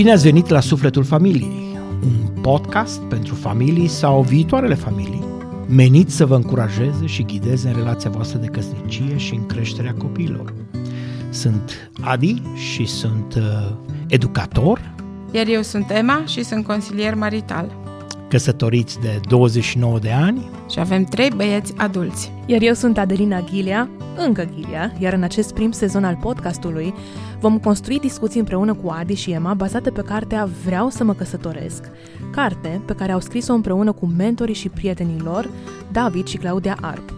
Bine ați venit la Sufletul Familiei, un podcast pentru familii sau viitoarele familii, menit să vă încurajeze și ghideze în relația voastră de căsnicie și în creșterea copiilor. Sunt Adi și sunt uh, educator. Iar eu sunt Emma și sunt consilier marital. Căsătoriți de 29 de ani. Și avem trei băieți adulți. Iar eu sunt Adelina Ghilia, încă Ghilia, iar în acest prim sezon al podcastului vom construi discuții împreună cu Adi și Emma bazate pe cartea Vreau să mă căsătoresc, carte pe care au scris-o împreună cu mentorii și prietenii lor, David și Claudia Arp.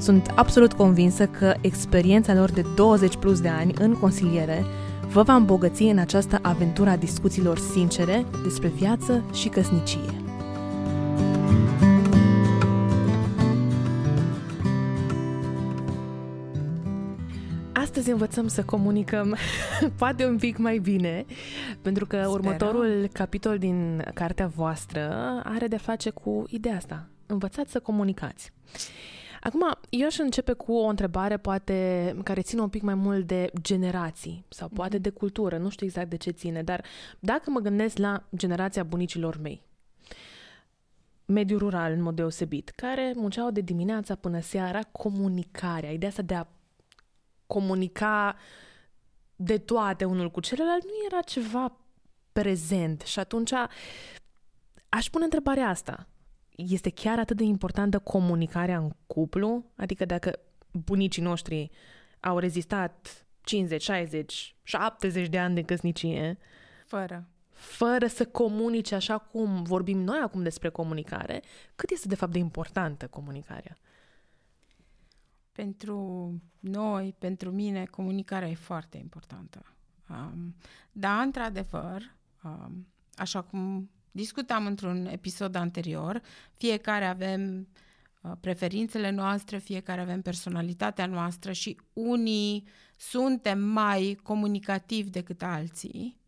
Sunt absolut convinsă că experiența lor de 20 plus de ani în consiliere vă va îmbogăți în această aventură a discuțiilor sincere despre viață și căsnicie. Astăzi învățăm să comunicăm poate un pic mai bine, pentru că Sperăm. următorul capitol din cartea voastră are de face cu ideea asta. Învățați să comunicați. Acum, eu aș începe cu o întrebare poate care ține un pic mai mult de generații sau poate mhm. de cultură, nu știu exact de ce ține, dar dacă mă gândesc la generația bunicilor mei, mediul rural în mod deosebit, care munceau de dimineața până seara comunicarea, ideea asta de a comunica de toate unul cu celălalt, nu era ceva prezent. Și atunci aș pune întrebarea asta. Este chiar atât de importantă comunicarea în cuplu? Adică dacă bunicii noștri au rezistat 50, 60, 70 de ani de căsnicie, fără fără să comunice așa cum vorbim noi acum despre comunicare, cât este de fapt de importantă comunicarea? Pentru noi, pentru mine, comunicarea e foarte importantă. Um, dar, într-adevăr, um, așa cum discutam într-un episod anterior, fiecare avem uh, preferințele noastre, fiecare avem personalitatea noastră și unii suntem mai comunicativi decât alții,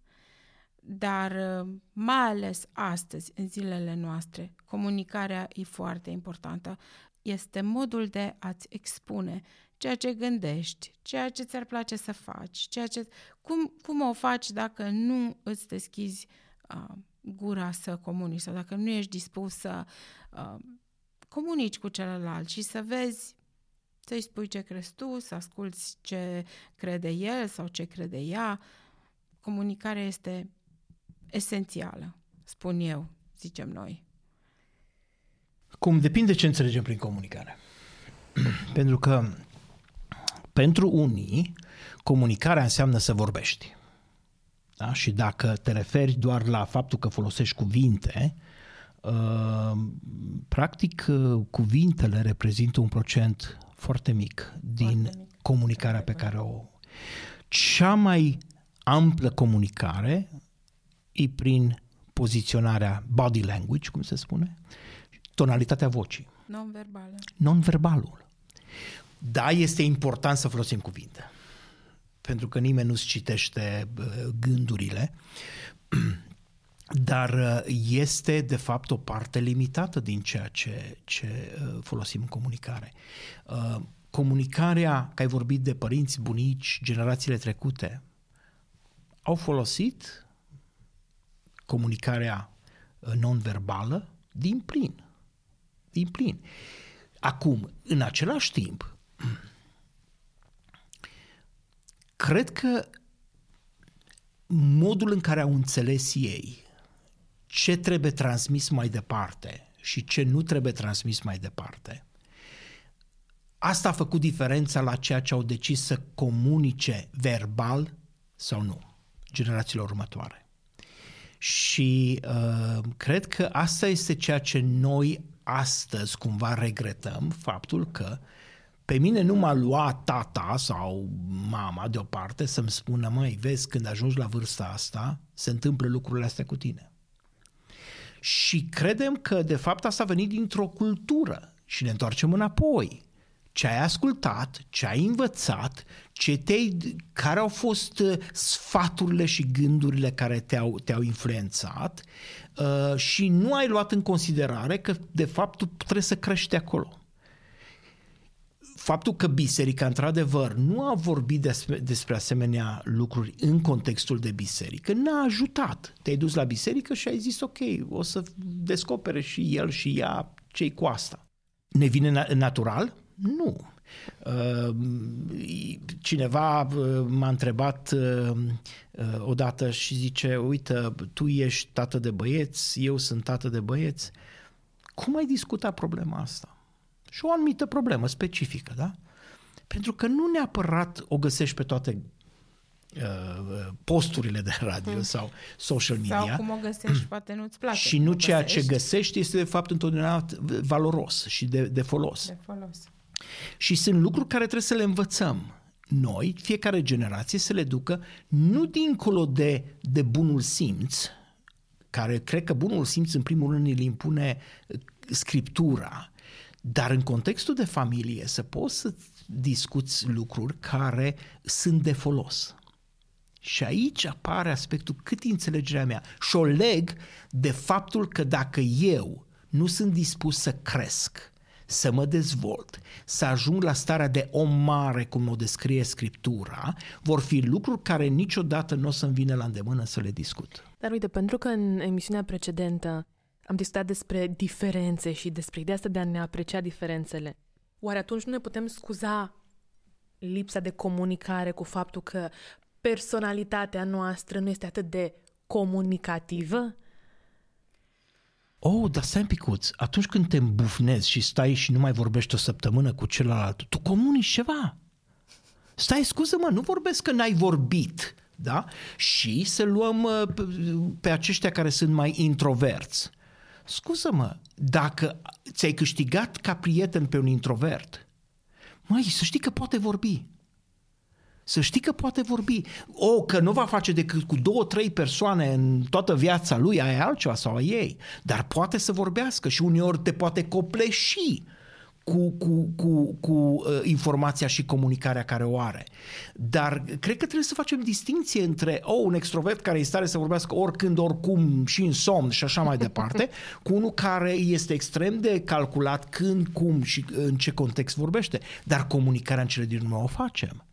dar uh, mai ales astăzi, în zilele noastre, comunicarea e foarte importantă este modul de a-ți expune ceea ce gândești, ceea ce ți-ar place să faci, ceea ce, cum, cum o faci dacă nu îți deschizi uh, gura să comunici sau dacă nu ești dispus să uh, comunici cu celălalt și să vezi, să-i spui ce crezi tu, să asculți ce crede el sau ce crede ea. Comunicarea este esențială, spun eu, zicem noi. Cum depinde ce înțelegem prin comunicare. pentru că pentru unii, comunicarea înseamnă să vorbești. Da? Și dacă te referi doar la faptul că folosești cuvinte, uh, practic uh, cuvintele reprezintă un procent foarte mic din foarte mic. comunicarea pe care o... Cea mai amplă comunicare e prin poziționarea body language, cum se spune, tonalitatea vocii. Non-verbală. Non-verbalul. Da, este important să folosim cuvinte. Pentru că nimeni nu-ți citește gândurile, dar uh, este de fapt o parte limitată din ceea ce, ce uh, folosim în comunicare. Uh, comunicarea, că ai vorbit de părinți, bunici, generațiile trecute, au folosit comunicarea non-verbală din plin din plin. Acum, în același timp, cred că modul în care au înțeles ei ce trebuie transmis mai departe și ce nu trebuie transmis mai departe, asta a făcut diferența la ceea ce au decis să comunice verbal sau nu generațiilor următoare. Și uh, cred că asta este ceea ce noi astăzi cumva regretăm faptul că pe mine nu m-a luat tata sau mama deoparte să-mi spună, măi, vezi, când ajungi la vârsta asta, se întâmplă lucrurile astea cu tine. Și credem că, de fapt, asta a venit dintr-o cultură și ne întoarcem înapoi ce ai ascultat, ce ai învățat, ce te care au fost uh, sfaturile și gândurile care te-au, te-au influențat uh, și nu ai luat în considerare că de fapt tu trebuie să crești acolo. faptul că biserica, într-adevăr, nu a vorbit despre, despre asemenea lucruri în contextul de biserică, n-a ajutat. Te-ai dus la biserică și ai zis, ok, o să descopere și el și ea cei cu asta. Ne vine natural? Nu. Uh, cineva uh, m-a întrebat uh, odată și zice, uite, tu ești tată de băieți, eu sunt tată de băieți. Cum ai discutat problema asta? Și o anumită problemă specifică, da? Pentru că nu neapărat o găsești pe toate posturile de radio hmm. sau social media. Sau cum o găsești, poate nu-ți place. Și nu ceea găsești. ce găsești este de fapt întotdeauna valoros și de, de folos. De folos. Și sunt lucruri care trebuie să le învățăm noi, fiecare generație, să le ducă nu dincolo de, de bunul simț, care cred că bunul simț în primul rând îl impune uh, scriptura, dar în contextul de familie să poți să discuți lucruri care sunt de folos. Și aici apare aspectul cât înțelegerea mea și o leg de faptul că dacă eu nu sunt dispus să cresc, să mă dezvolt, să ajung la starea de om mare, cum o descrie Scriptura, vor fi lucruri care niciodată nu o să-mi vină la îndemână să le discut. Dar uite, pentru că în emisiunea precedentă am discutat despre diferențe și despre ideea asta de a ne aprecia diferențele, oare atunci nu ne putem scuza lipsa de comunicare cu faptul că personalitatea noastră nu este atât de comunicativă? Oh, dar stai un picuț, atunci când te îmbufnezi și stai și nu mai vorbești o săptămână cu celălalt, tu comunici ceva. Stai, scuză-mă, nu vorbesc că n-ai vorbit, da? Și să luăm uh, pe aceștia care sunt mai introverți. Scuză-mă, dacă ți-ai câștigat ca prieten pe un introvert, mai să știi că poate vorbi. Să știi că poate vorbi. O, că nu va face decât cu două, trei persoane în toată viața lui, aia e altceva sau a ei. Dar poate să vorbească și uneori te poate copleși cu, cu, cu, cu uh, informația și comunicarea care o are. Dar cred că trebuie să facem distinție între oh, un extrovert care este stare să vorbească oricând, oricum și în somn și așa mai departe, cu unul care este extrem de calculat când, cum și în ce context vorbește. Dar comunicarea în cele din urmă o facem.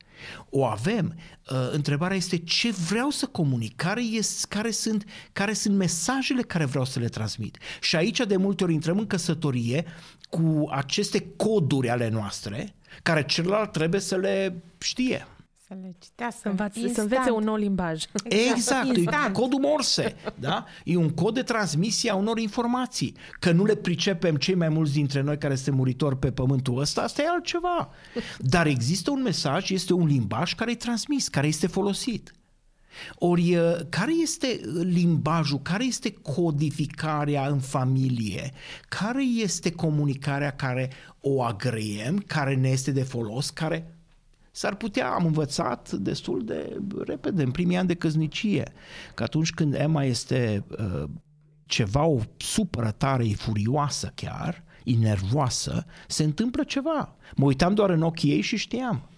O avem. Uh, întrebarea este ce vreau să comunic, care, este, care, sunt, care sunt mesajele care vreau să le transmit. Și aici de multe ori intrăm în căsătorie cu aceste coduri ale noastre, care celălalt trebuie să le știe să le citească. Să, învațe, să învețe un nou limbaj. Exact, exact. e codul Morse. Da? E un cod de transmisie a unor informații. Că nu le pricepem cei mai mulți dintre noi care suntem muritori pe pământul ăsta, asta e altceva. Dar există un mesaj, este un limbaj care e transmis, care este folosit. Ori, care este limbajul, care este codificarea în familie, care este comunicarea care o agreem, care ne este de folos, care S-ar putea, am învățat destul de repede, în primii ani de căznicie, că atunci când Emma este uh, ceva, o supără tare, e furioasă chiar, e nervoasă, se întâmplă ceva. Mă uitam doar în ochii ei și știam.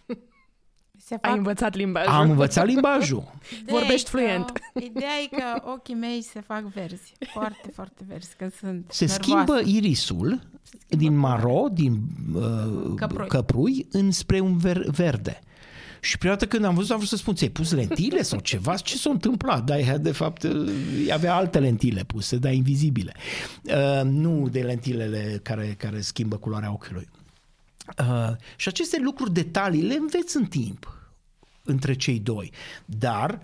Se fac... Ai învățat limbajul. Am învățat limbajul. Ideea Vorbești fluent. Că, ideea e că ochii mei se fac verzi. Foarte, foarte verzi când sunt Se nervoase. schimbă irisul se schimbă din maro, din uh, căprui. căprui, înspre un ver- verde. Și prima dată când am văzut, am vrut să spun, ți-ai pus lentile sau ceva? Ce s-a întâmplat? Dar de fapt uh, avea alte lentile puse, dar invizibile. Uh, nu de lentilele care, care schimbă culoarea ochiului. Uh, și aceste lucruri, detalii, le înveți în timp între cei doi. Dar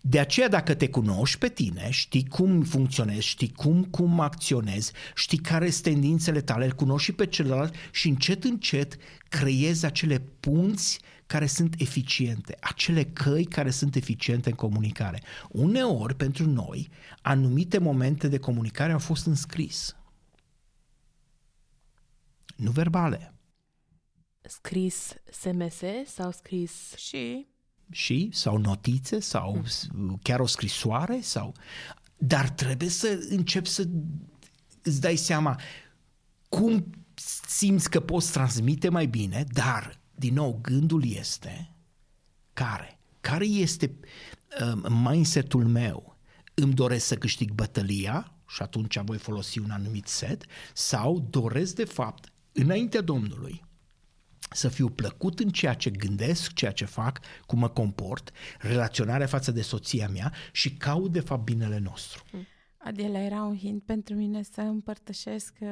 de aceea dacă te cunoști pe tine, știi cum funcționezi, știi cum, cum acționezi, știi care sunt tendințele tale, îl cunoști și pe celălalt și încet, încet creezi acele punți care sunt eficiente, acele căi care sunt eficiente în comunicare. Uneori, pentru noi, anumite momente de comunicare au fost înscris. Nu verbale. Scris SMS sau scris... Și? Și? Sau notițe? Sau chiar o scrisoare? Sau? Dar trebuie să începi să îți dai seama cum simți că poți transmite mai bine, dar din nou gândul este care? Care este um, mindset-ul meu? Îmi doresc să câștig bătălia și atunci voi folosi un anumit set? Sau doresc de fapt înaintea Domnului să fiu plăcut în ceea ce gândesc, ceea ce fac, cum mă comport, relaționarea față de soția mea și caut de fapt binele nostru. Adiela era un hint pentru mine să împărtășesc uh,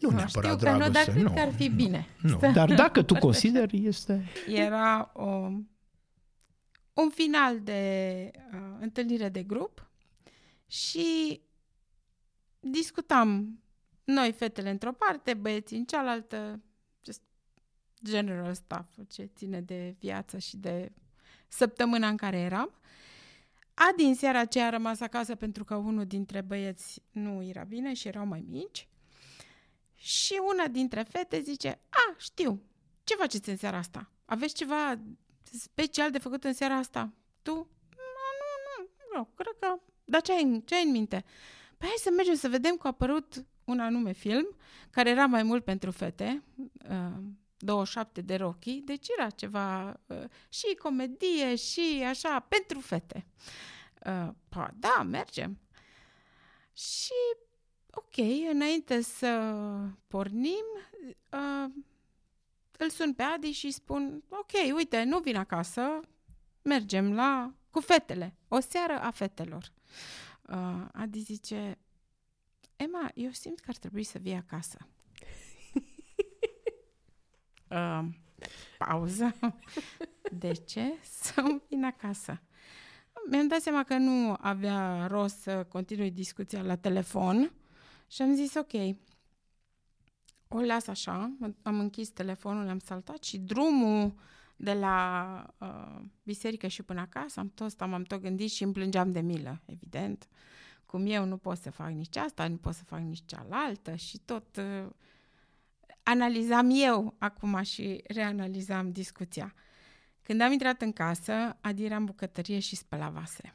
nu, nu neapărat știu dragoste. că nu, dar cred nu, că ar fi bine. Nu, dar dacă tu consideri, este... Era o, un final de uh, întâlnire de grup și discutam noi, fetele într-o parte, băieții în cealaltă, just general stuff, ce ține de viață și de săptămâna în care eram. Adi în seara aceea a rămas acasă pentru că unul dintre băieți nu era bine și erau mai mici. Și una dintre fete zice, a, știu, ce faceți în seara asta? Aveți ceva special de făcut în seara asta? Tu? Nu, nu, nu, nu cred că... Dar ce ai, ce ai în minte? Păi hai să mergem să vedem că a apărut un anume film, care era mai mult pentru fete, uh, 27 de Rocky, deci era ceva uh, și comedie și așa, pentru fete. Uh, pa, da, mergem. Și, ok, înainte să pornim, uh, îl sun pe Adi și spun, ok, uite, nu vin acasă, mergem la cu fetele, o seară a fetelor. Uh, Adi zice, Emma, eu simt că ar trebui să vii acasă. Uh, pauză. De ce? Să vin acasă. Mi-am dat seama că nu avea rost să continui discuția la telefon și am zis ok, o las așa, am închis telefonul, am saltat și drumul de la uh, biserică și până acasă, am tot am tot gândit și îmi plângeam de milă, evident. Cum eu nu pot să fac nici asta, nu pot să fac nici cealaltă și tot uh, analizam eu acum și reanalizam discuția. Când am intrat în casă, Adi era în bucătărie și spăla vase.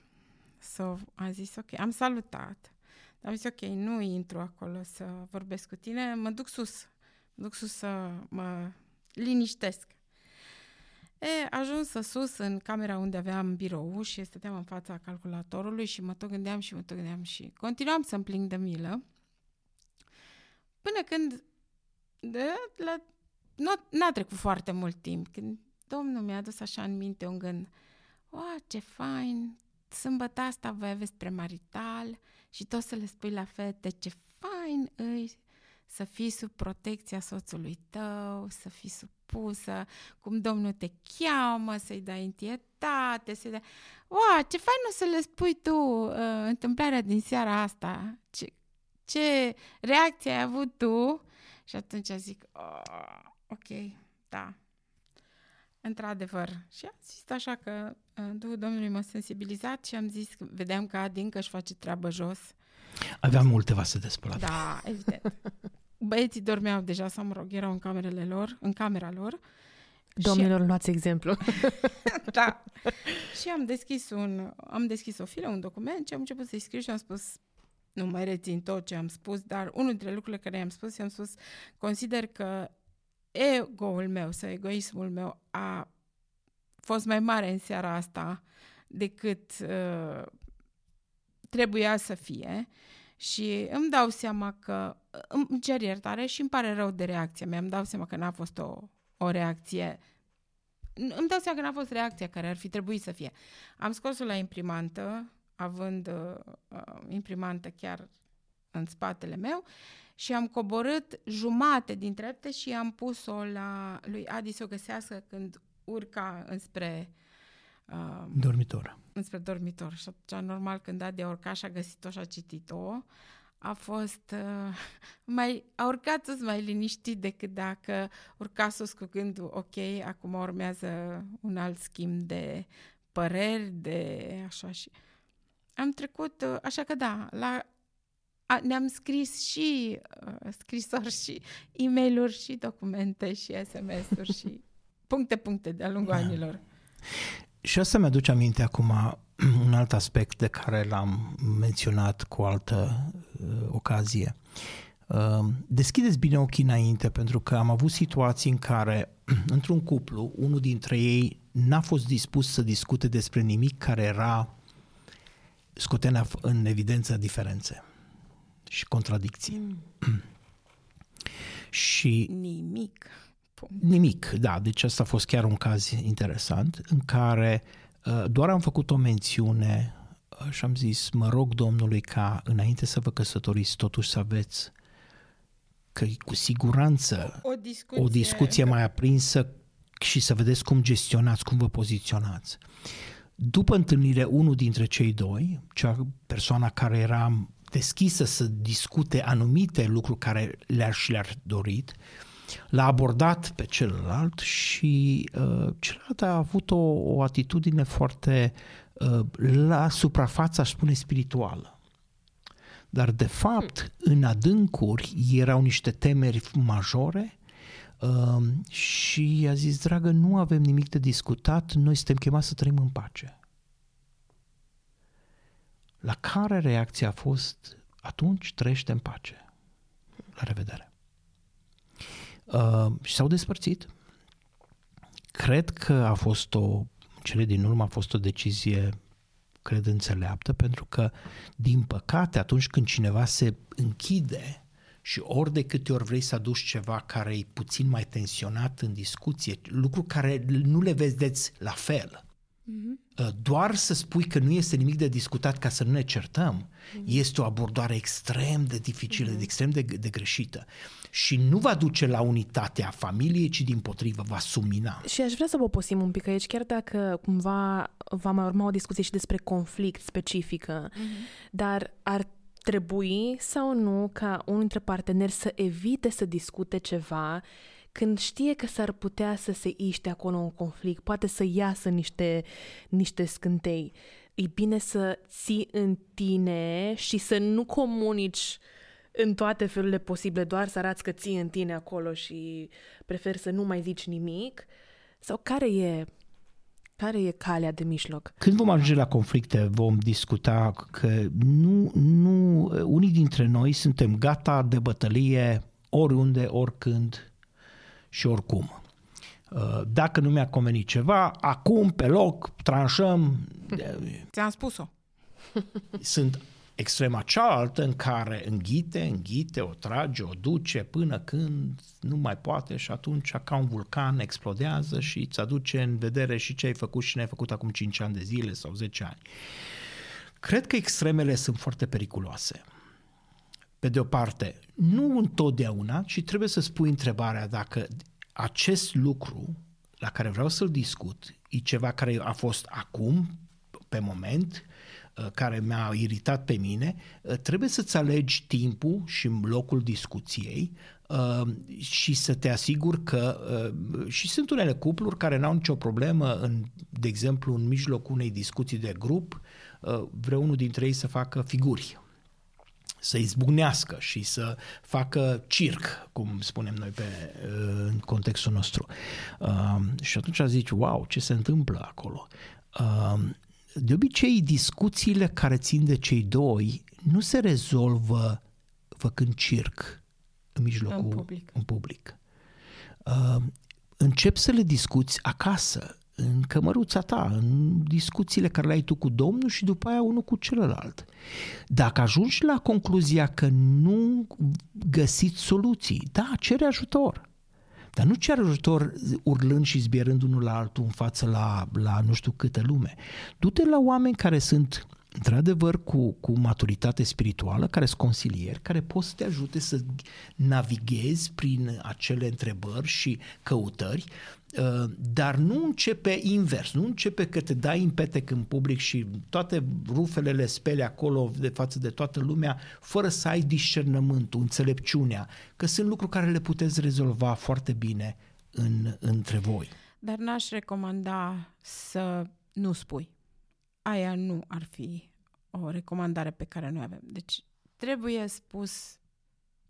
So, am zis, ok, am salutat. Am zis, ok, nu intru acolo să vorbesc cu tine, mă duc sus. Mă duc sus să mă liniștesc. E, ajuns sus în camera unde aveam birou și stăteam în fața calculatorului și mă tot gândeam și mă tot gândeam și continuam să-mi plâng de milă. Până când de, la, nu, n-a trecut foarte mult timp, când Domnul mi-a adus așa în minte un gând, o, ce fain, sâmbătă asta voi aveți premarital și tot să le spui la fete ce fain îi să fii sub protecția soțului tău, să fii supusă, cum Domnul te cheamă, să-i dai întietate, să-i dai... Wow, ce fain o să le spui tu uh, întâmplarea din seara asta, ce, ce reacție ai avut tu și atunci zic, oh, ok, da, într-adevăr. Și am zis așa că uh, Duhul Domnului m-a sensibilizat și am zis, că vedeam că Adin că își face treabă jos. Aveam multe vase de spălat. Da, evident. Băieții dormeau deja, sau mă rog, erau în camerele lor, în camera lor. Domnilor, și... luați exemplu. da. Și am deschis, un, am deschis o filă, un document și am început să-i scriu și am spus nu mai rețin tot ce am spus, dar unul dintre lucrurile care i-am spus, i-am spus, consider că ego-ul meu sau egoismul meu a fost mai mare în seara asta decât uh, trebuia să fie și îmi dau seama că îmi cer iertare și îmi pare rău de reacția mea. Îmi dau seama că n-a fost o, o reacție îmi dau seama că n-a fost reacția care ar fi trebuit să fie. Am scos-o la imprimantă, având uh, uh imprimantă chiar în spatele meu și am coborât jumate din trepte și am pus-o la lui Adi să o găsească când urca înspre uh, dormitor. Înspre dormitor. Și atunci, normal, când Adi a urcat și a găsit-o și a citit-o, a fost uh, mai, a urcat sus mai liniștit decât dacă urca sus cu gândul, ok, acum urmează un alt schimb de păreri, de așa și am trecut, uh, așa că da, la a, ne-am scris și uh, scrisori și e mail și documente și SMS-uri și puncte, puncte de-a lungul da. anilor. Și asta mi-aduce aminte acum un alt aspect de care l-am menționat cu o altă uh, ocazie. Uh, deschideți bine ochii înainte, pentru că am avut situații în care, într-un cuplu, unul dintre ei n-a fost dispus să discute despre nimic care era scotenea în evidență diferențe și contradicții. Mm. și nimic. nimic, da, deci asta a fost chiar un caz interesant în care uh, doar am făcut o mențiune uh, și am zis, mă rog Domnului ca înainte să vă căsătoriți totuși să aveți că cu siguranță O discuție, o discuție mai aprinsă și să vedeți cum gestionați, cum vă poziționați. După întâlnire, unul dintre cei doi, cea persoana care era deschisă să discute anumite lucruri care le-ar și le-ar dorit, l-a abordat pe celălalt și uh, celălalt a avut o, o atitudine foarte uh, la suprafața, aș spune, spirituală. Dar, de fapt, în adâncuri erau niște temeri majore uh, și a zis, dragă, nu avem nimic de discutat, noi suntem chemați să trăim în pace. La care reacția a fost, atunci trăiește în pace. La revedere. Uh, și s-au despărțit. Cred că a fost o, cele din urmă a fost o decizie cred înțeleaptă, pentru că, din păcate, atunci când cineva se închide și ori de câte ori vrei să aduci ceva care e puțin mai tensionat în discuție, lucruri care nu le vedeți la fel, uh-huh. doar să spui că nu este nimic de discutat ca să nu ne certăm, uh-huh. este o abordare extrem de dificilă, uh-huh. extrem de, de greșită și nu va duce la unitatea familiei, ci din potrivă va sumina. Și aș vrea să vă posim un pic aici, chiar dacă cumva va mai urma o discuție și despre conflict specifică, uh-huh. dar ar trebui sau nu ca unul dintre parteneri să evite să discute ceva când știe că s-ar putea să se iște acolo un conflict, poate să iasă niște, niște scântei. E bine să ții în tine și să nu comunici în toate felurile posibile, doar să arăți că ții în tine acolo și preferi să nu mai zici nimic? Sau care e care e calea de mijloc? Când vom ajunge la conflicte, vom discuta că nu, nu, unii dintre noi suntem gata de bătălie oriunde, oricând și oricum. Uh, dacă nu mi-a convenit ceva, acum, pe loc, tranșăm. Ți-am spus-o. Sunt extrema cealaltă în care înghite, înghite, o trage, o duce până când nu mai poate și atunci ca un vulcan explodează și îți aduce în vedere și ce ai făcut și ne-ai făcut acum 5 ani de zile sau 10 ani. Cred că extremele sunt foarte periculoase. Pe de o parte, nu întotdeauna, ci trebuie să spui întrebarea dacă acest lucru la care vreau să-l discut e ceva care a fost acum, pe moment, Uh, care mi-a iritat pe mine, uh, trebuie să-ți alegi timpul și locul discuției uh, și să te asiguri că și sunt unele cupluri care n-au nicio problemă, în, de exemplu, în mijlocul unei discuții de grup, vreunul dintre ei să facă figuri să izbucnească și să facă circ, cum spunem noi pe, în contextul nostru. și atunci zici, wow, ce se întâmplă acolo? De obicei, discuțiile care țin de cei doi nu se rezolvă făcând circ în mijlocul, în public. În public. Uh, încep să le discuți acasă, în cămăruța ta, în discuțiile care le ai tu cu Domnul și după aia unul cu celălalt. Dacă ajungi la concluzia că nu găsiți soluții, da, cere ajutor. Dar nu cer ajutor urlând și zbierând unul la altul în față la, la nu știu câtă lume. Du-te la oameni care sunt într-adevăr cu, cu maturitate spirituală, care sunt consilieri, care pot să te ajute să navighezi prin acele întrebări și căutări, uh, dar nu începe invers, nu începe că te dai în petec în public și toate rufele le spele acolo de față de toată lumea, fără să ai discernământul, înțelepciunea, că sunt lucruri care le puteți rezolva foarte bine în, între voi. Dar n-aș recomanda să nu spui aia nu ar fi o recomandare pe care noi avem. Deci trebuie spus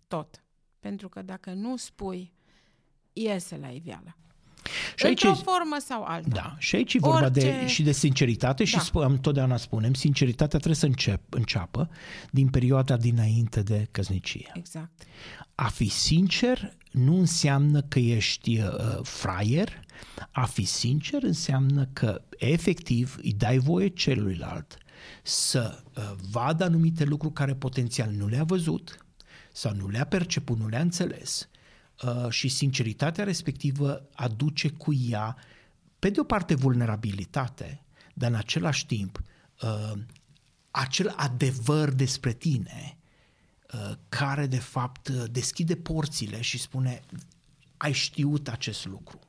tot. Pentru că dacă nu spui, iese la iveală. Și aici, Într-o formă sau alta. Da, și aici e vorba Orice... de, și de sinceritate și da. spun, totdeauna spunem, sinceritatea trebuie să încep, înceapă din perioada dinainte de căsnicie. Exact. A fi sincer nu înseamnă că ești uh, fraier, a fi sincer înseamnă că efectiv îi dai voie celuilalt să uh, vadă anumite lucruri care potențial nu le-a văzut sau nu le-a perceput, nu le-a înțeles. Uh, și sinceritatea respectivă aduce cu ea, pe de o parte, vulnerabilitate, dar în același timp, uh, acel adevăr despre tine uh, care, de fapt, deschide porțile și spune ai știut acest lucru.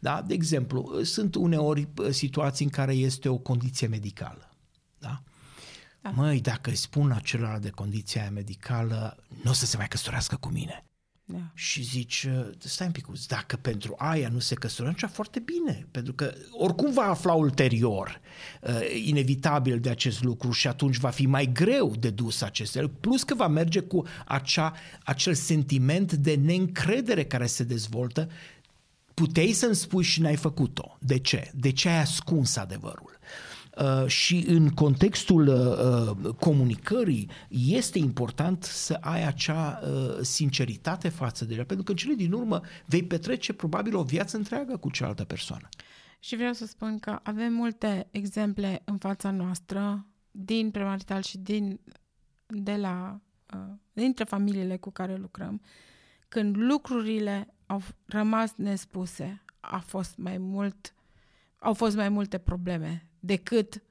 Da? De exemplu, sunt uneori situații în care este o condiție medicală. Da? Da. Măi, dacă îi spun acela de condiția aia medicală, nu o să se mai căsătorească cu mine. Da. Și zici, stai un pic, dacă pentru aia nu se căsătorește, foarte bine, pentru că oricum va afla ulterior uh, inevitabil de acest lucru și atunci va fi mai greu de dus acest plus că va merge cu acea, acel sentiment de neîncredere care se dezvoltă puteai să-mi spui și n-ai făcut-o. De ce? De ce ai ascuns adevărul? Uh, și în contextul uh, uh, comunicării este important să ai acea uh, sinceritate față de el, pentru că în cele din urmă vei petrece probabil o viață întreagă cu cealaltă persoană. Și vreau să spun că avem multe exemple în fața noastră din premarital și din de la uh, dintre familiile cu care lucrăm, când lucrurile au rămas nespuse, a fost mai mult, au fost mai multe probleme decât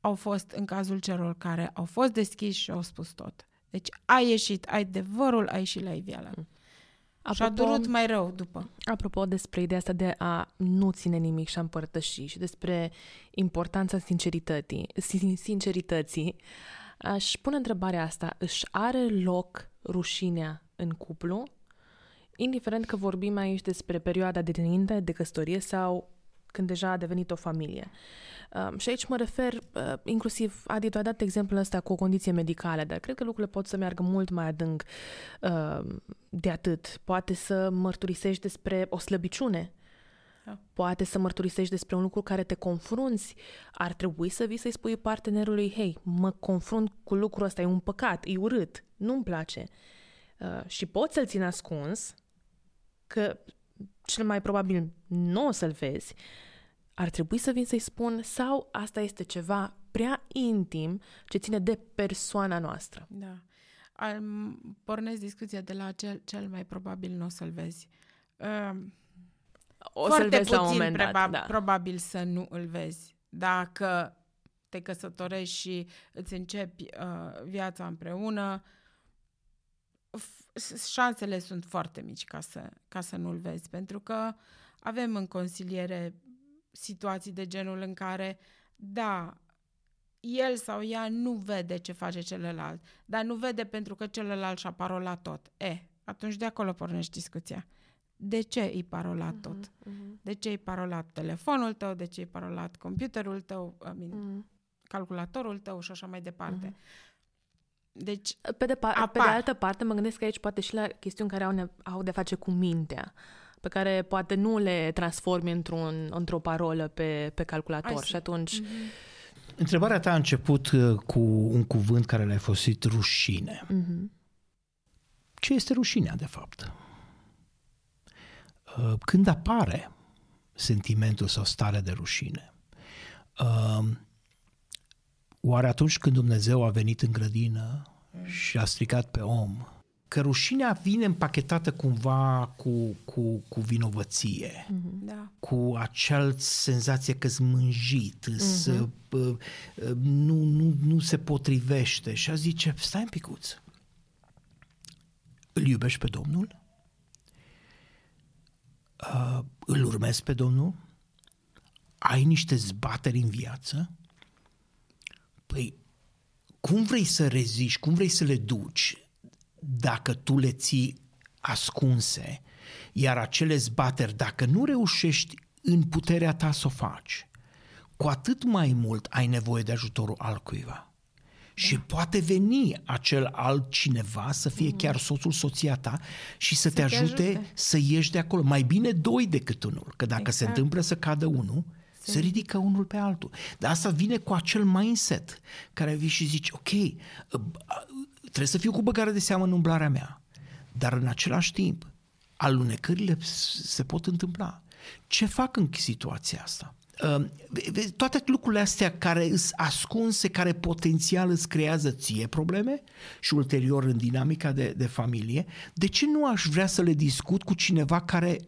au fost în cazul celor care au fost deschiși și au spus tot. Deci ai ieșit, ai adevărul, ai ieșit la iveală. Mm. Apropo, și a durut mai rău după. Apropo despre ideea asta de a nu ține nimic și a împărtăși și despre importanța sincerității, sincerității, aș pune întrebarea asta. Își are loc rușinea în cuplu? Indiferent că vorbim aici despre perioada de dinainte de căsătorie sau când deja a devenit o familie. Uh, și aici mă refer, uh, inclusiv, Adi, tu ai dat exemplul ăsta cu o condiție medicală, dar cred că lucrurile pot să meargă mult mai adânc uh, de atât. Poate să mărturisești despre o slăbiciune, da. Poate să mărturisești despre un lucru care te confrunți. Ar trebui să vii să-i spui partenerului, hei, mă confrunt cu lucrul ăsta, e un păcat, e urât, nu-mi place. Uh, și poți să-l țin ascuns, că cel mai probabil nu o să-l vezi, ar trebui să vin să-i spun sau asta este ceva prea intim ce ține de persoana noastră. Da. Am, pornesc discuția de la cel, cel mai probabil nu o să-l vezi. Uh, o să-l vezi la un moment dat, probabil, da. probabil să nu îl vezi. Dacă te căsătorești și îți începi uh, viața împreună, șansele sunt foarte mici ca să, ca să nu-l vezi, pentru că avem în consiliere situații de genul în care, da, el sau ea nu vede ce face celălalt, dar nu vede pentru că celălalt și-a parolat tot. E, atunci de acolo pornești discuția. De ce îi parolat uh-huh, tot? Uh-huh. De ce îi parolat telefonul tău? De ce îi parolat computerul tău? I mean, uh-huh. Calculatorul tău și așa mai departe. Uh-huh. Deci, pe de, par- pe de altă parte, mă gândesc că aici poate și la chestiuni care au, ne- au de face cu mintea, pe care poate nu le transformi într-un, într-o parolă pe, pe calculator și atunci... Mm-hmm. Întrebarea ta a început uh, cu un cuvânt care l-ai folosit, rușine. Mm-hmm. Ce este rușinea, de fapt? Uh, când apare sentimentul sau starea de rușine, uh, Oare atunci când Dumnezeu a venit în grădină și a stricat pe om, că rușinea vine împachetată cumva cu, cu, cu vinovăție, mm-hmm. da. cu acel senzație că mânjit, mm-hmm. să, uh, nu, nu, nu se potrivește și a zice, stai un picuț, îl iubești pe Domnul? Uh, îl urmezi pe Domnul? Ai niște zbateri în viață? Păi, cum vrei să reziști, cum vrei să le duci dacă tu le ții ascunse, iar acele zbateri, dacă nu reușești în puterea ta să o faci, cu atât mai mult ai nevoie de ajutorul altcuiva. Și da. poate veni acel altcineva să fie mm. chiar soțul, soția ta și să, să te, ajute te ajute să ieși de acolo. Mai bine doi decât unul, că dacă exact. se întâmplă să cadă unul, se ridică unul pe altul. Dar asta vine cu acel mindset care vii și zici, ok, trebuie să fiu cu băgare de seamă în umblarea mea, dar în același timp, alunecările se pot întâmpla. Ce fac în situația asta? Uh, toate lucrurile astea care sunt ascunse, care potențial îți creează ție probleme și ulterior în dinamica de, de familie, de ce nu aș vrea să le discut cu cineva care,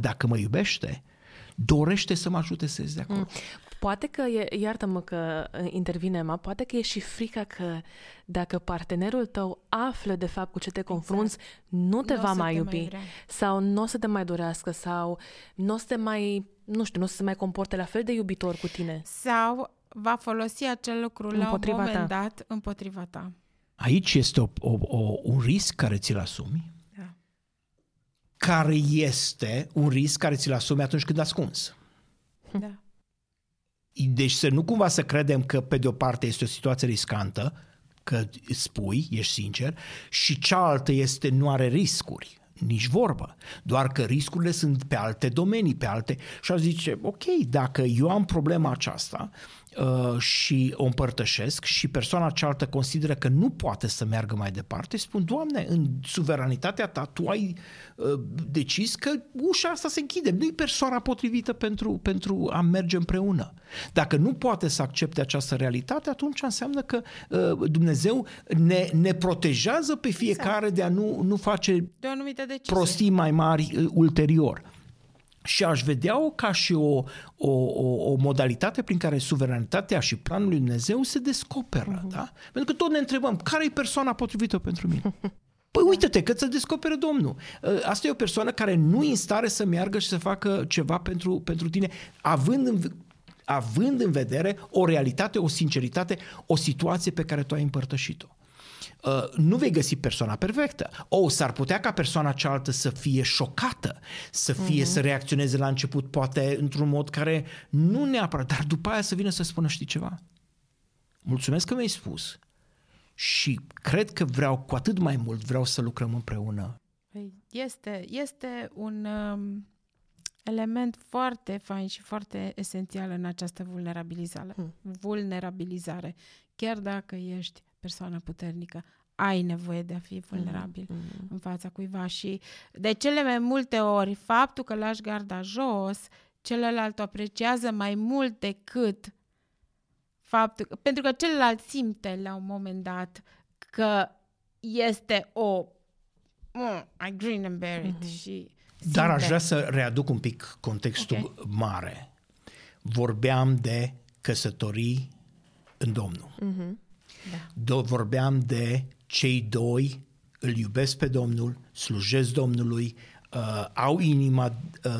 dacă mă iubește, dorește să mă ajute să ies de acolo? Mm. Poate că, e, iartă-mă că uh, intervine, ma, poate că e și frica că dacă partenerul tău află de fapt cu ce te confrunți, exact. nu te n-o va mai iubi mai sau nu o să te mai dorească sau nu o să te mai, nu știu, nu o să se mai comporte la fel de iubitor cu tine. Sau va folosi acel lucru împotriva la un moment ta. dat împotriva ta. Aici este o, o, o, un risc care ți-l asumi, da. Care este un risc care ți-l asumi atunci când ascunzi. Da. Deci să nu cumva să credem că pe de o parte este o situație riscantă, că spui, ești sincer, și cealaltă este nu are riscuri. Nici vorbă. Doar că riscurile sunt pe alte domenii, pe alte... Și aș zice, ok, dacă eu am problema aceasta, Uh, și o împărtășesc și persoana cealaltă consideră că nu poate să meargă mai departe, spun, Doamne, în suveranitatea ta tu ai uh, decis că ușa asta se închide, nu e persoana potrivită pentru, pentru a merge împreună. Dacă nu poate să accepte această realitate, atunci înseamnă că uh, Dumnezeu ne, ne protejează pe fiecare exact. de a nu, nu face prostii mai mari uh, ulterior și aș vedea-o ca și o, o, o, o modalitate prin care suveranitatea și planul lui Dumnezeu se descoperă. Uh-huh. Da? Pentru că tot ne întrebăm, care e persoana potrivită pentru mine? Păi uite-te că să descopere Domnul. Ă, asta e o persoană care nu e în stare să meargă și să facă ceva pentru, pentru tine, având în, având în vedere o realitate, o sinceritate, o situație pe care tu ai împărtășit-o. Uh, nu vei găsi persoana perfectă. O, oh, s-ar putea ca persoana cealaltă să fie șocată, să fie, uh-huh. să reacționeze la început, poate într-un mod care nu neapărat, dar după aia să vină să spună, știi ceva? Mulțumesc că mi-ai spus. Și cred că vreau cu atât mai mult, vreau să lucrăm împreună. Păi, este, este un um, element foarte fain și foarte esențial în această vulnerabilizare. Hmm. Vulnerabilizare. Chiar dacă ești persoană puternică, ai nevoie de a fi vulnerabil mm-hmm. în fața cuiva și de cele mai multe ori faptul că lași garda jos, celălalt o apreciază mai mult decât faptul, pentru că celălalt simte la un moment dat că este o mm, I green and buried mm-hmm. și simte. Dar aș vrea să readuc un pic contextul okay. mare. Vorbeam de căsătorii în Domnul. Mm-hmm. Da. vorbeam de cei doi îl iubesc pe Domnul, slujesc Domnului, uh, au inima uh,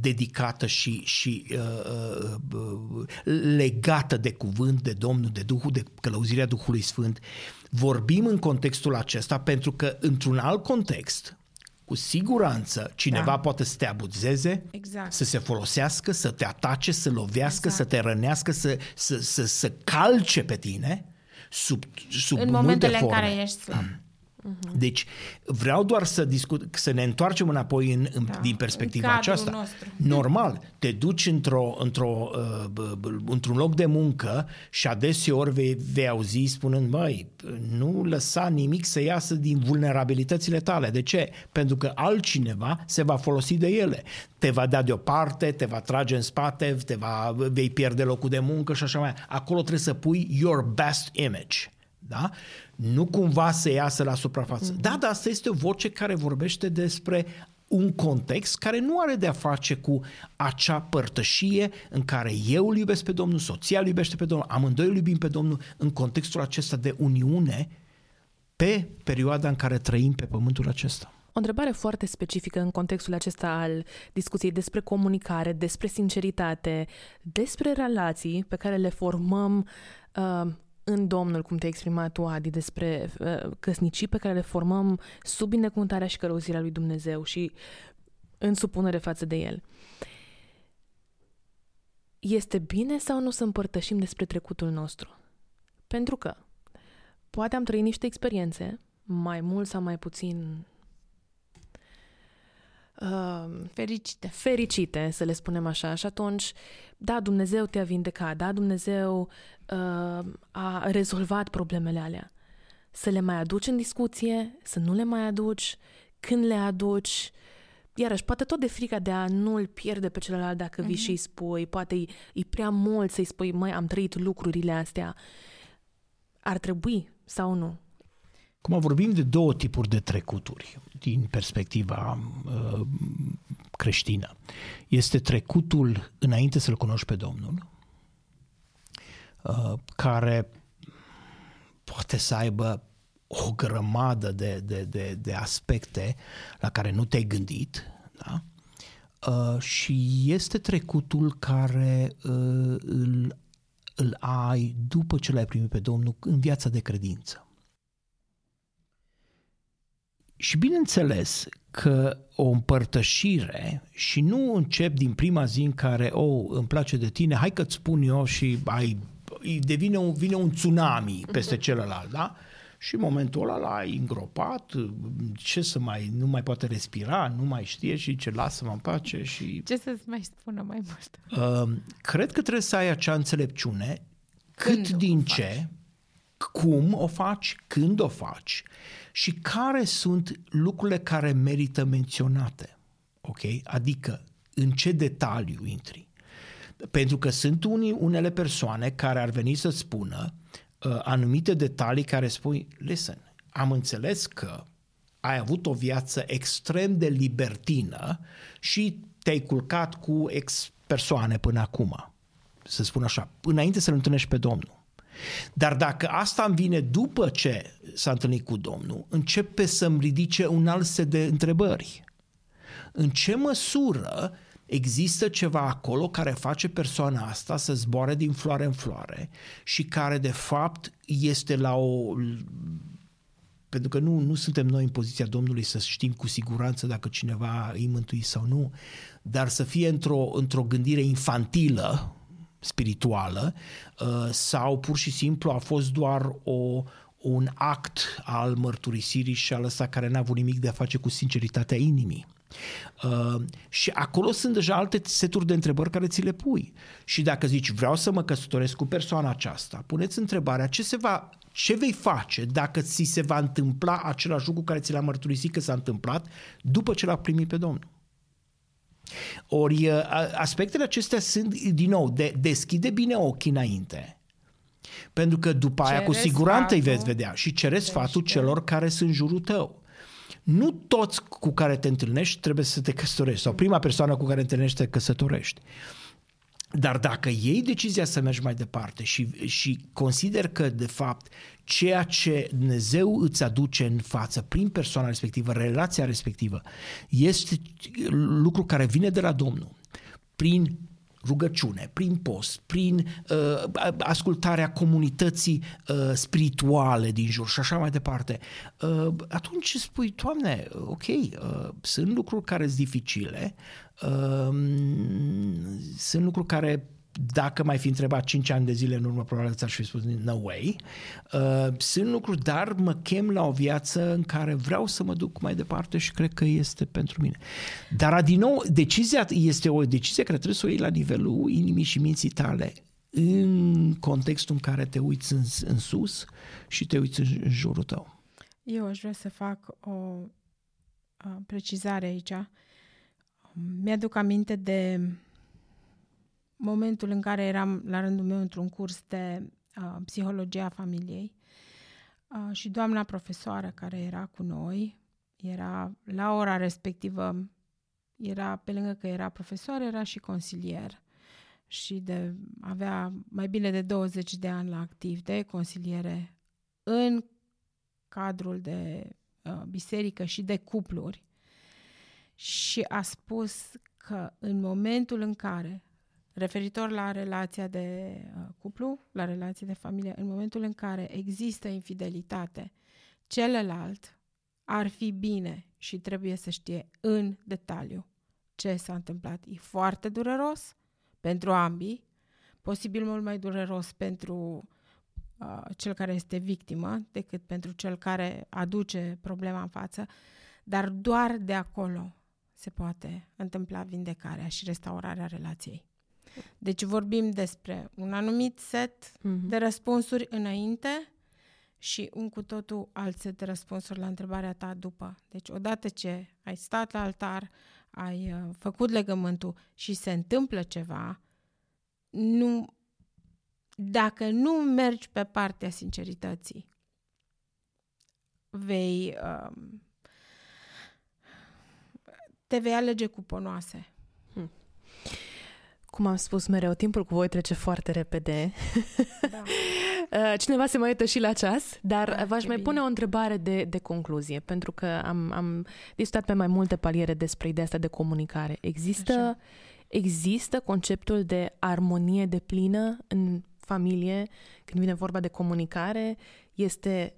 dedicată și, și uh, uh, legată de cuvânt, de Domnul, de Duhul, de călăuzirea Duhului Sfânt. Vorbim în contextul acesta pentru că într-un alt context, cu siguranță cineva da. poate să te abuzeze, exact. să se folosească, să te atace, să lovească, exact. să te rănească, să, să, să, să calce pe tine sub, sub în momentele forme. în care ești slab. Uh-huh. Deci vreau doar să discut, să ne întoarcem înapoi în, în, da, din perspectiva în aceasta. Nostru. Normal, te duci într-o, într-o, uh, într-un loc de muncă și adeseori vei, vei auzi spunând, măi, nu lăsa nimic să iasă din vulnerabilitățile tale. De ce? Pentru că altcineva se va folosi de ele. Te va da deoparte, te va trage în spate, te va, vei pierde locul de muncă și așa mai. Acolo trebuie să pui your best image. Da? Nu cumva să iasă la suprafață. Mm-hmm. Da, dar asta este o voce care vorbește despre un context care nu are de a face cu acea părtășie în care eu îl iubesc pe Domnul, soția îl iubește pe Domnul, amândoi îl iubim pe Domnul în contextul acesta de uniune pe perioada în care trăim pe pământul acesta. O întrebare foarte specifică în contextul acesta al discuției despre comunicare, despre sinceritate, despre relații pe care le formăm uh, în Domnul, cum te-ai exprimat tu, Adi, despre uh, căsnicii pe care le formăm sub binecuvântarea și călăuzirea lui Dumnezeu și în supunere față de El. Este bine sau nu să împărtășim despre trecutul nostru? Pentru că poate am trăit niște experiențe, mai mult sau mai puțin uh, fericite. fericite, să le spunem așa. Și atunci, da, Dumnezeu te-a vindecat, da, Dumnezeu uh, a rezolvat problemele alea. Să le mai aduci în discuție, să nu le mai aduci, când le aduci, iarăși, poate tot de frica de a nu-l pierde pe celălalt dacă vii uh-huh. și îi spui, poate e, e prea mult să-i spui, măi, am trăit lucrurile astea. Ar trebui sau nu? Cum vorbim de două tipuri de trecuturi din perspectiva uh, creștină. Este trecutul înainte să-L cunoști pe Domnul, uh, care poate să aibă o grămadă de, de, de, de aspecte la care nu te-ai gândit, da? Uh, și este trecutul care uh, îl, îl ai după ce l-ai primit pe Domnul în viața de credință. Și bineînțeles că o împărtășire și nu încep din prima zi în care, oh, îmi place de tine, hai că-ți spun eu și ai, devine un, vine un tsunami peste celălalt, da? Și în momentul ăla l-ai îngropat, ce să mai, nu mai poate respira, nu mai știe și ce lasă-mă în pace și... Ce să-ți mai spună mai mult? Uh, cred că trebuie să ai acea înțelepciune cât când din ce, cum o faci, când o faci și care sunt lucrurile care merită menționate. Ok? Adică în ce detaliu intri. Pentru că sunt unii, unele persoane care ar veni să spună uh, anumite detalii care spui, listen, am înțeles că ai avut o viață extrem de libertină și te-ai culcat cu ex persoane până acum, să spun așa, înainte să-L întâlnești pe Domnul. Dar dacă asta îmi vine după ce s-a întâlnit cu Domnul, începe să-mi ridice un alt set de întrebări. În ce măsură există ceva acolo care face persoana asta să zboare din floare în floare și care de fapt este la o pentru că nu, nu suntem noi în poziția Domnului să știm cu siguranță dacă cineva îi mântui sau nu, dar să fie într-o, într-o gândire infantilă, spirituală uh, sau pur și simplu a fost doar o, un act al mărturisirii și al ăsta care n-a avut nimic de a face cu sinceritatea inimii. Uh, și acolo sunt deja alte seturi de întrebări care ți le pui. Și dacă zici vreau să mă căsătoresc cu persoana aceasta, puneți întrebarea ce se va ce vei face dacă ți se va întâmpla același lucru care ți l-a mărturisit că s-a întâmplat după ce l-a primit pe Domnul? Ori aspectele acestea sunt, din nou, de, deschide bine ochii înainte. Pentru că după aia cu siguranță îi veți vedea și cere sfatul celor care sunt în jurul tău. Nu toți cu care te întâlnești trebuie să te căsătorești sau prima persoană cu care te întâlnești te căsătorești. Dar dacă iei decizia să mergi mai departe și, și consider că, de fapt, ceea ce Dumnezeu îți aduce în față prin persoana respectivă, relația respectivă, este lucru care vine de la Domnul, prin rugăciune, prin post, prin uh, ascultarea comunității uh, spirituale din jur și așa mai departe, uh, atunci spui, Doamne, ok, uh, sunt lucruri care sunt dificile, uh, sunt lucruri care dacă mai fi întrebat 5 ani de zile în urmă, probabil ți-aș fi spus no way. Uh, sunt lucruri, dar mă chem la o viață în care vreau să mă duc mai departe și cred că este pentru mine. Dar, din nou, decizia este o decizie care trebuie să o iei la nivelul inimii și minții tale în contextul în care te uiți în, în sus și te uiți în, în jurul tău. Eu aș vrea să fac o precizare aici. Mi-aduc aminte de momentul în care eram la rândul meu într-un curs de uh, psihologia familiei uh, și doamna profesoară care era cu noi, era la ora respectivă, era pe lângă că era profesor, era și consilier și de, avea mai bine de 20 de ani la activ de consiliere în cadrul de uh, biserică și de cupluri. Și a spus că în momentul în care referitor la relația de uh, cuplu, la relația de familie, în momentul în care există infidelitate, celălalt ar fi bine și trebuie să știe în detaliu ce s-a întâmplat. E foarte dureros pentru ambii, posibil mult mai dureros pentru uh, cel care este victimă decât pentru cel care aduce problema în față, dar doar de acolo se poate întâmpla vindecarea și restaurarea relației. Deci vorbim despre un anumit set mm-hmm. de răspunsuri înainte și un cu totul alt set de răspunsuri la întrebarea ta după. Deci odată ce ai stat la altar, ai uh, făcut legământul și se întâmplă ceva, nu, dacă nu mergi pe partea sincerității, vei um, te vei alege cu ponoase. Hmm. Cum am spus mereu, timpul cu voi trece foarte repede. Da. Uh, cineva se mai uită și la ceas, dar da, v-aș mai bine. pune o întrebare de, de concluzie, pentru că am, am discutat pe mai multe paliere despre ideea asta de comunicare. Există, există conceptul de armonie de plină în familie când vine vorba de comunicare? Este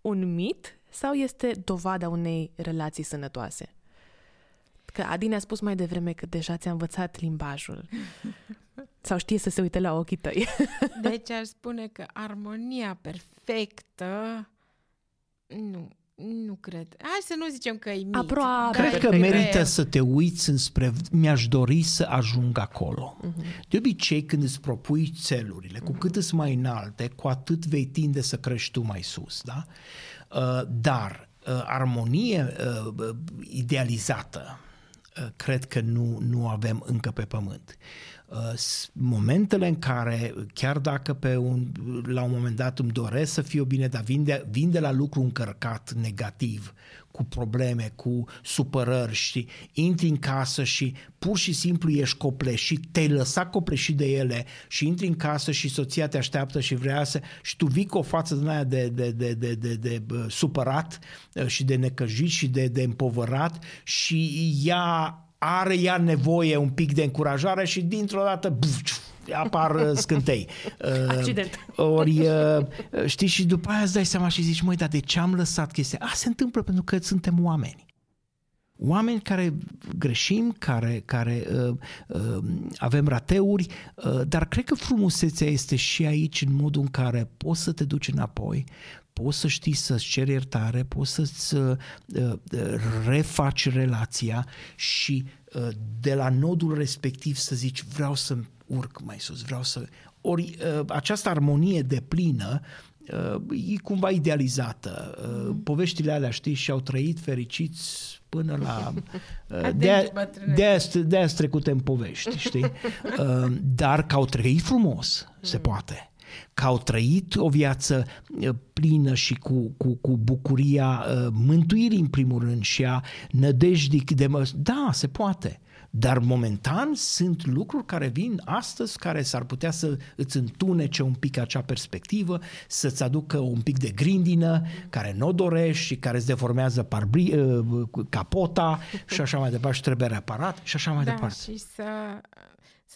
un mit sau este dovada unei relații sănătoase? Că Adine a spus mai devreme că deja ți-a învățat limbajul. Sau știe să se uite la ochii tăi. Deci aș spune că armonia perfectă nu, nu cred. Hai să nu zicem că e mit. Aproape. Cred că merită să te uiți înspre... Mi-aș dori să ajung acolo. Uh-huh. De obicei, când îți propui țelurile, cu cât îți mai înalte, cu atât vei tinde să crești tu mai sus. Da? Uh, dar uh, armonie uh, idealizată, uh, cred că nu, nu avem încă pe pământ. Uh, momentele în care, chiar dacă pe un, la un moment dat îmi doresc să fiu bine, dar vin de, vin de la lucru încărcat negativ, cu probleme, cu supărări, și intri în casă și pur și simplu ești copleșit, te-ai lăsat copleșit de ele și intri în casă și soția te așteaptă și vrea să... și tu vii cu o față din aia de, de, de, de, de, de, de supărat uh, și de necăjit și de, de împovărat și ea are ea nevoie un pic de încurajare și dintr-o dată buf, apar uh, scântei. Uh, Accident. Ori, uh, știi, și după aia îți dai seama și zici, măi, dar de ce am lăsat chestia? A, se întâmplă pentru că suntem oameni. Oameni care greșim, care, care uh, uh, avem rateuri, uh, dar cred că frumusețea este și aici în modul în care poți să te duci înapoi, poți să știi să-ți ceri iertare, poți să-ți uh, uh, refaci relația și uh, de la nodul respectiv să zici vreau să urc mai sus, vreau să... Ori uh, această armonie de plină uh, e cumva idealizată. Uh, mm. Poveștile alea, știi, și-au trăit fericiți până la... Uh, de, de, de trecute în povești, știi? Uh, dar că au trăit frumos, se mm. poate că au trăit o viață uh, plină și cu, cu, cu bucuria uh, mântuirii în primul rând și a nădejdii de mă... Da, se poate. Dar momentan sunt lucruri care vin astăzi care s-ar putea să îți întunece un pic acea perspectivă, să-ți aducă un pic de grindină care nu o dorești și care îți deformează parbri, uh, capota și așa mai departe și trebuie reparat și așa mai da, departe. și să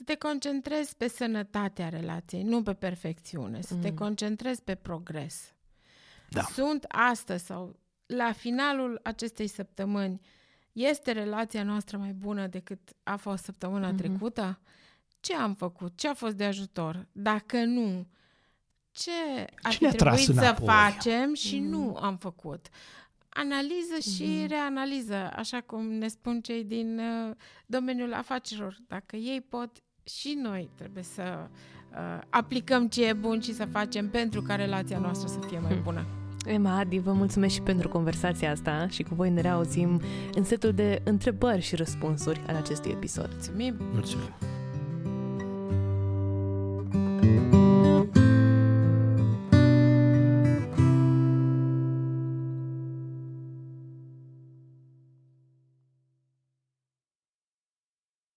să te concentrezi pe sănătatea relației, nu pe perfecțiune, să mm. te concentrezi pe progres. Da. Sunt astăzi sau la finalul acestei săptămâni, este relația noastră mai bună decât a fost săptămâna mm-hmm. trecută? Ce am făcut? Ce a fost de ajutor? Dacă nu, ce ar Cine fi trebuit să facem și mm. nu am făcut? Analiză și mm-hmm. reanaliză, așa cum ne spun cei din uh, domeniul afacerilor. Dacă ei pot, și noi trebuie să uh, aplicăm ce e bun și să facem pentru ca relația noastră să fie mai hmm. bună. Emma Adi, vă mulțumesc și pentru conversația asta și cu voi ne reauzim în setul de întrebări și răspunsuri al acestui episod. Mulțumim! Mulțumim!